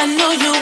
I know you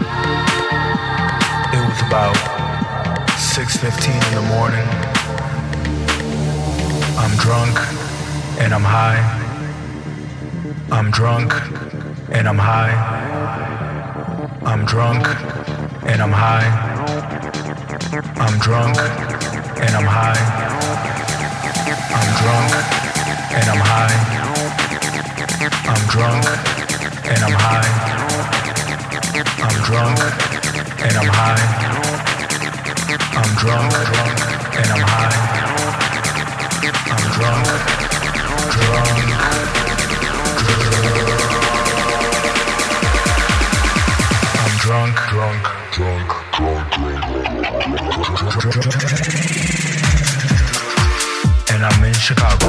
It was about 6.15 in the morning. I'm drunk and I'm high. I'm drunk and I'm high. I'm drunk and I'm high. I'm drunk and I'm high. I'm drunk and I'm high. I'm drunk and I'm high drunk and I'm high. I'm drunk, drunk and I'm high. I'm drunk, drunk. drunk. I'm drunk, drunk, drunk, drunk, drunk, drunk, drunk. And I'm in Chicago.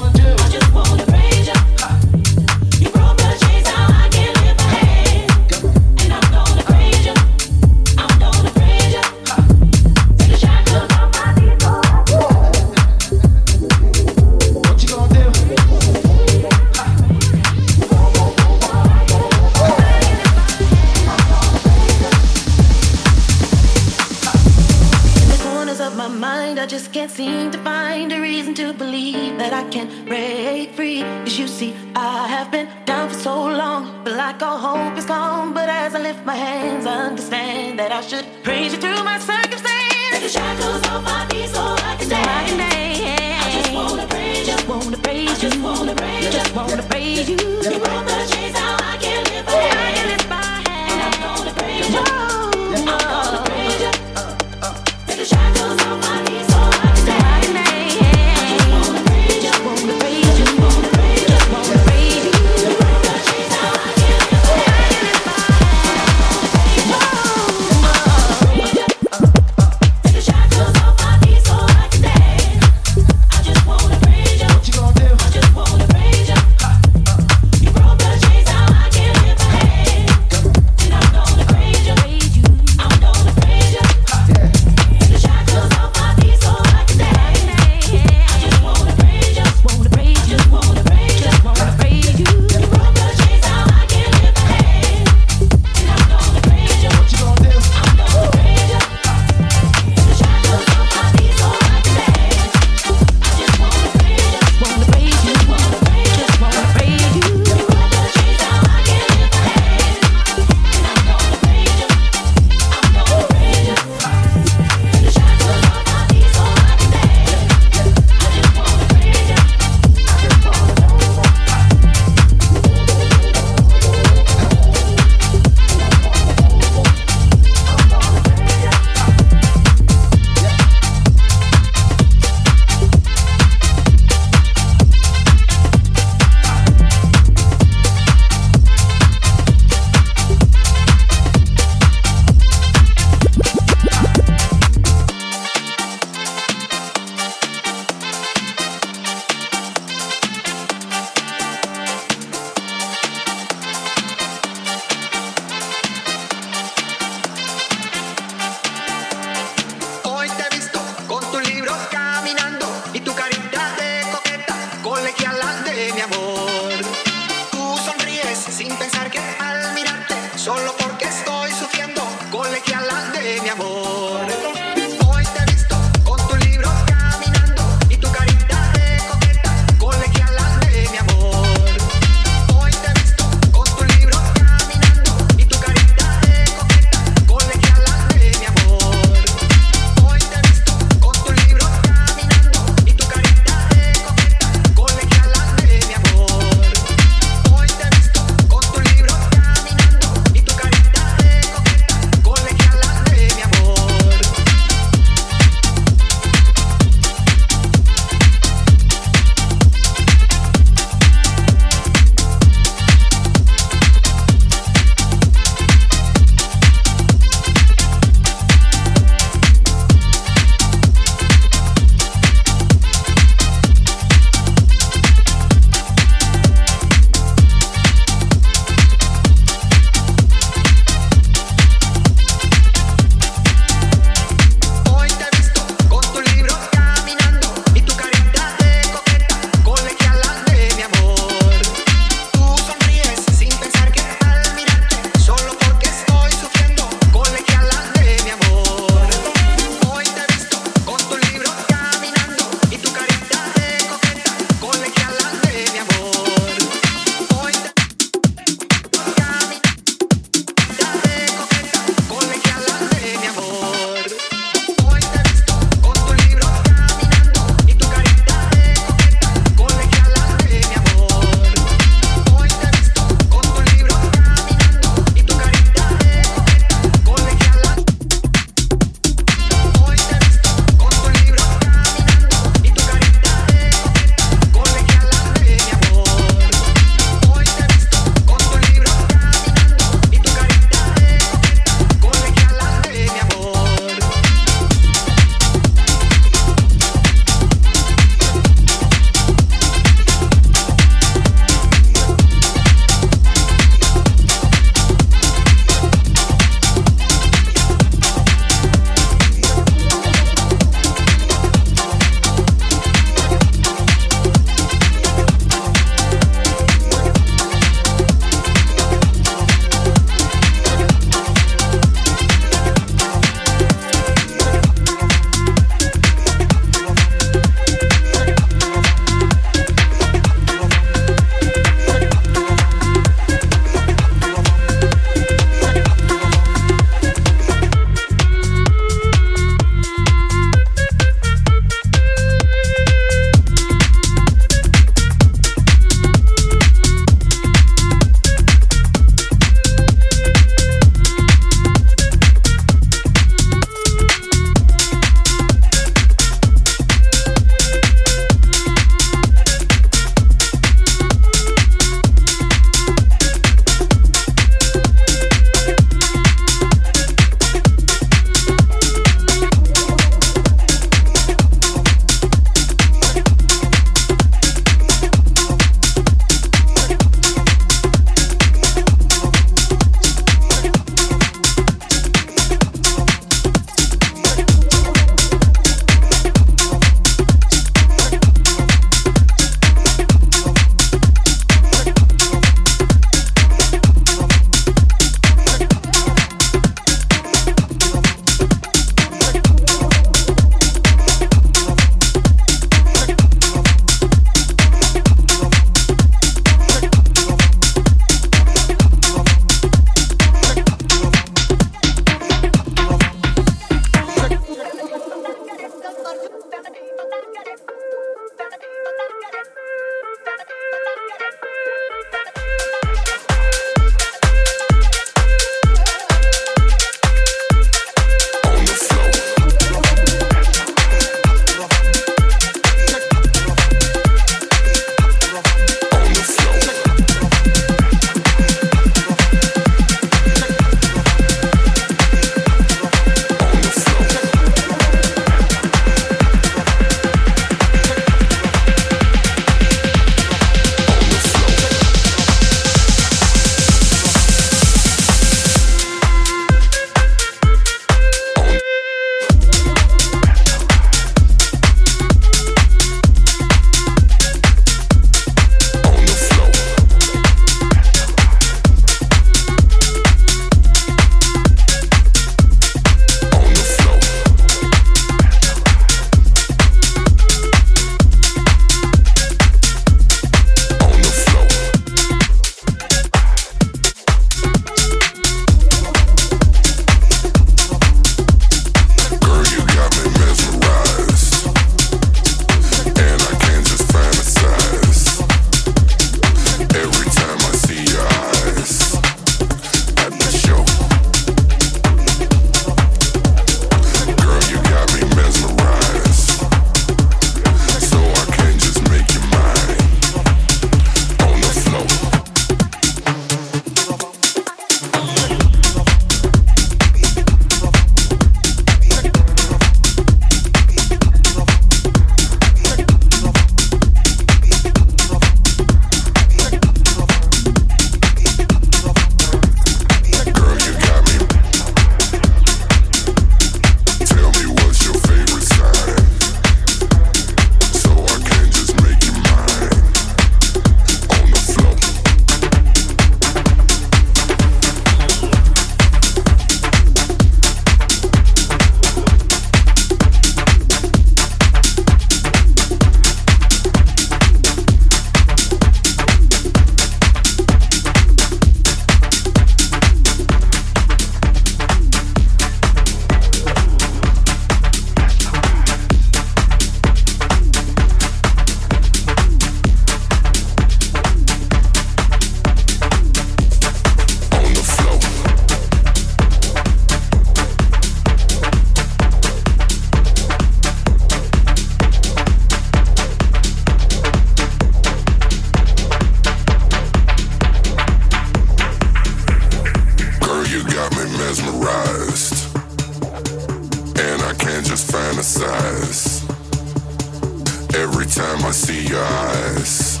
Time I see your eyes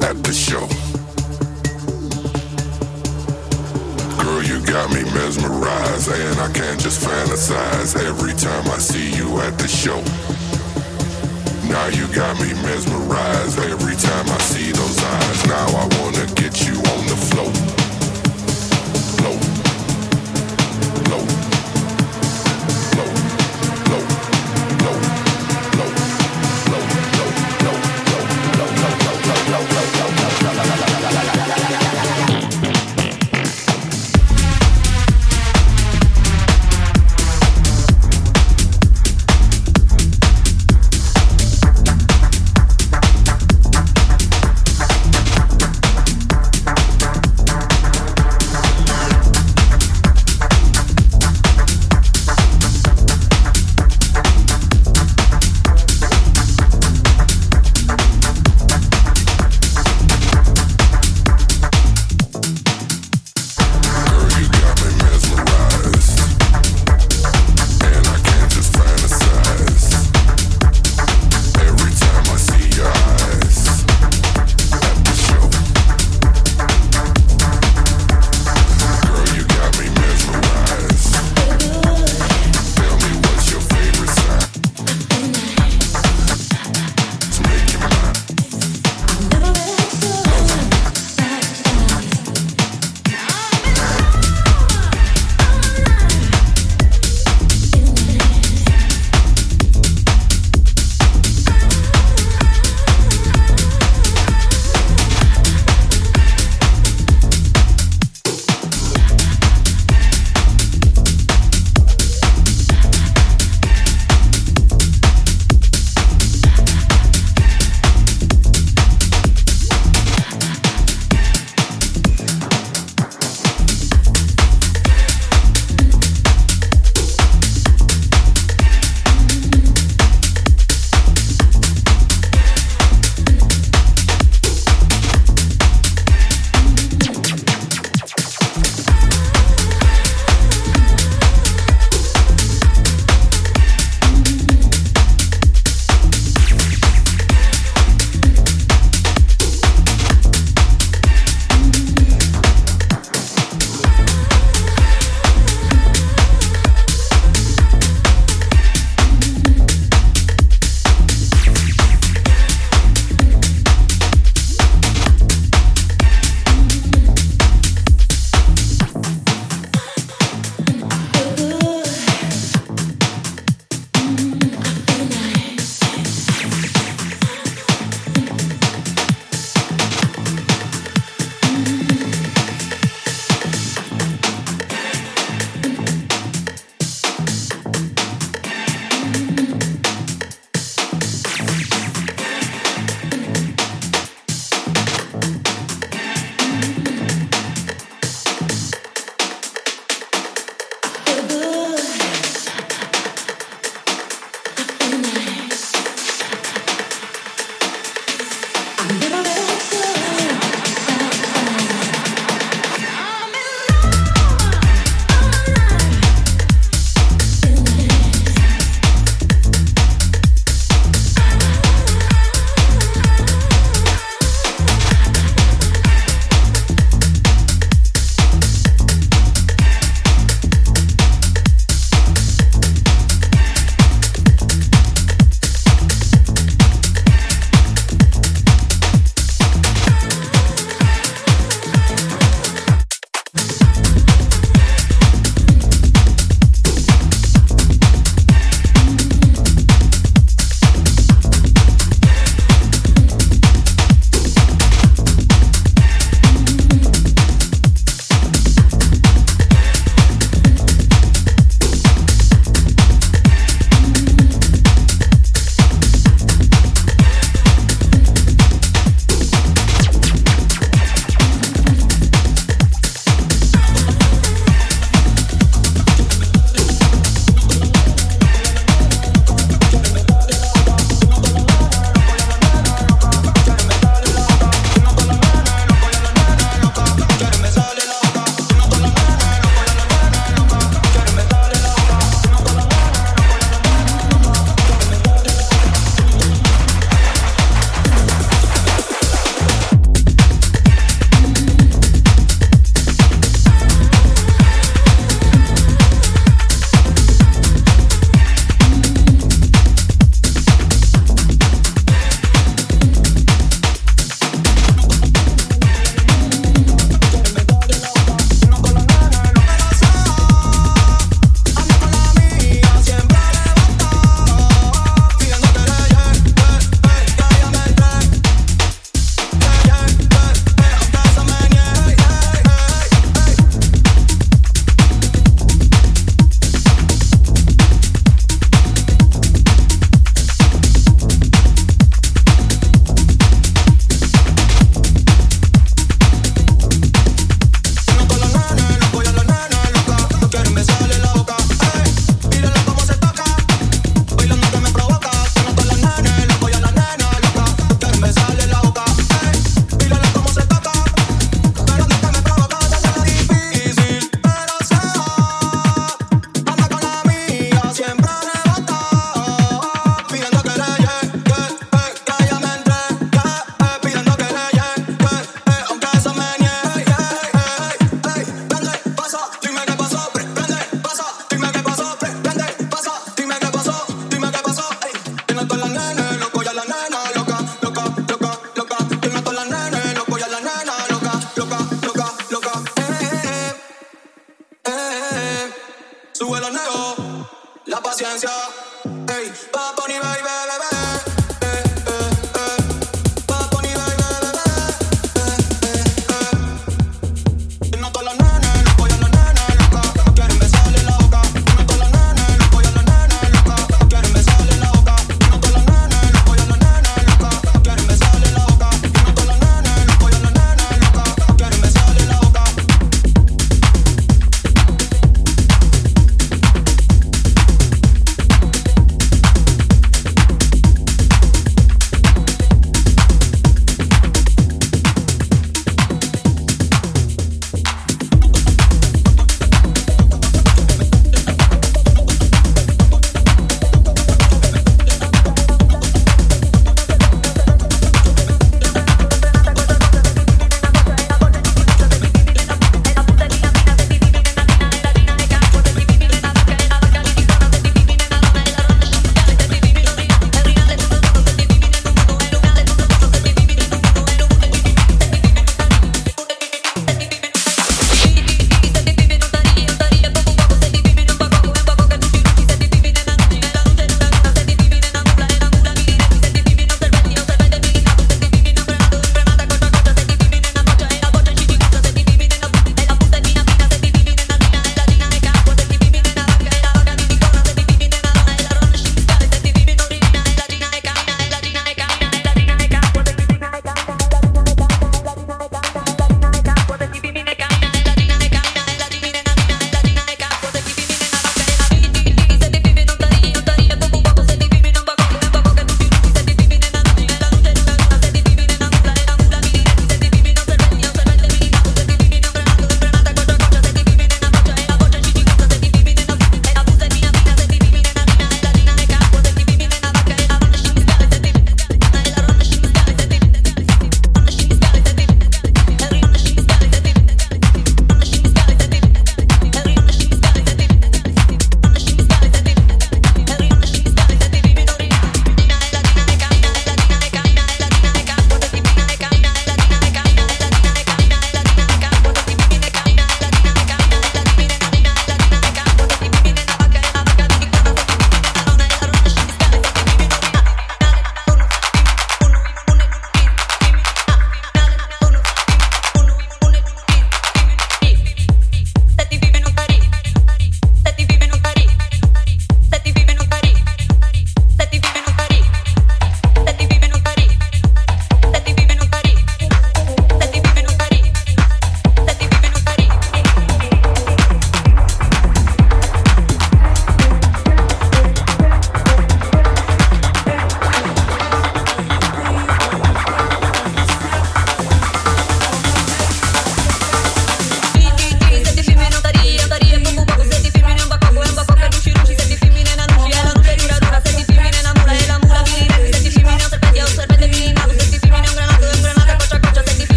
at the show. Girl, you got me mesmerized, and I can't just fantasize every time I see you at the show. Now you got me mesmerized every time I see those eyes. Now I wanna get you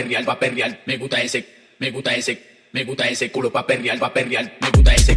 perrear, pa' perrear, me gusta ese, me gusta ese, me gusta ese culo pa' perrear, pa' perrear, me gusta ese.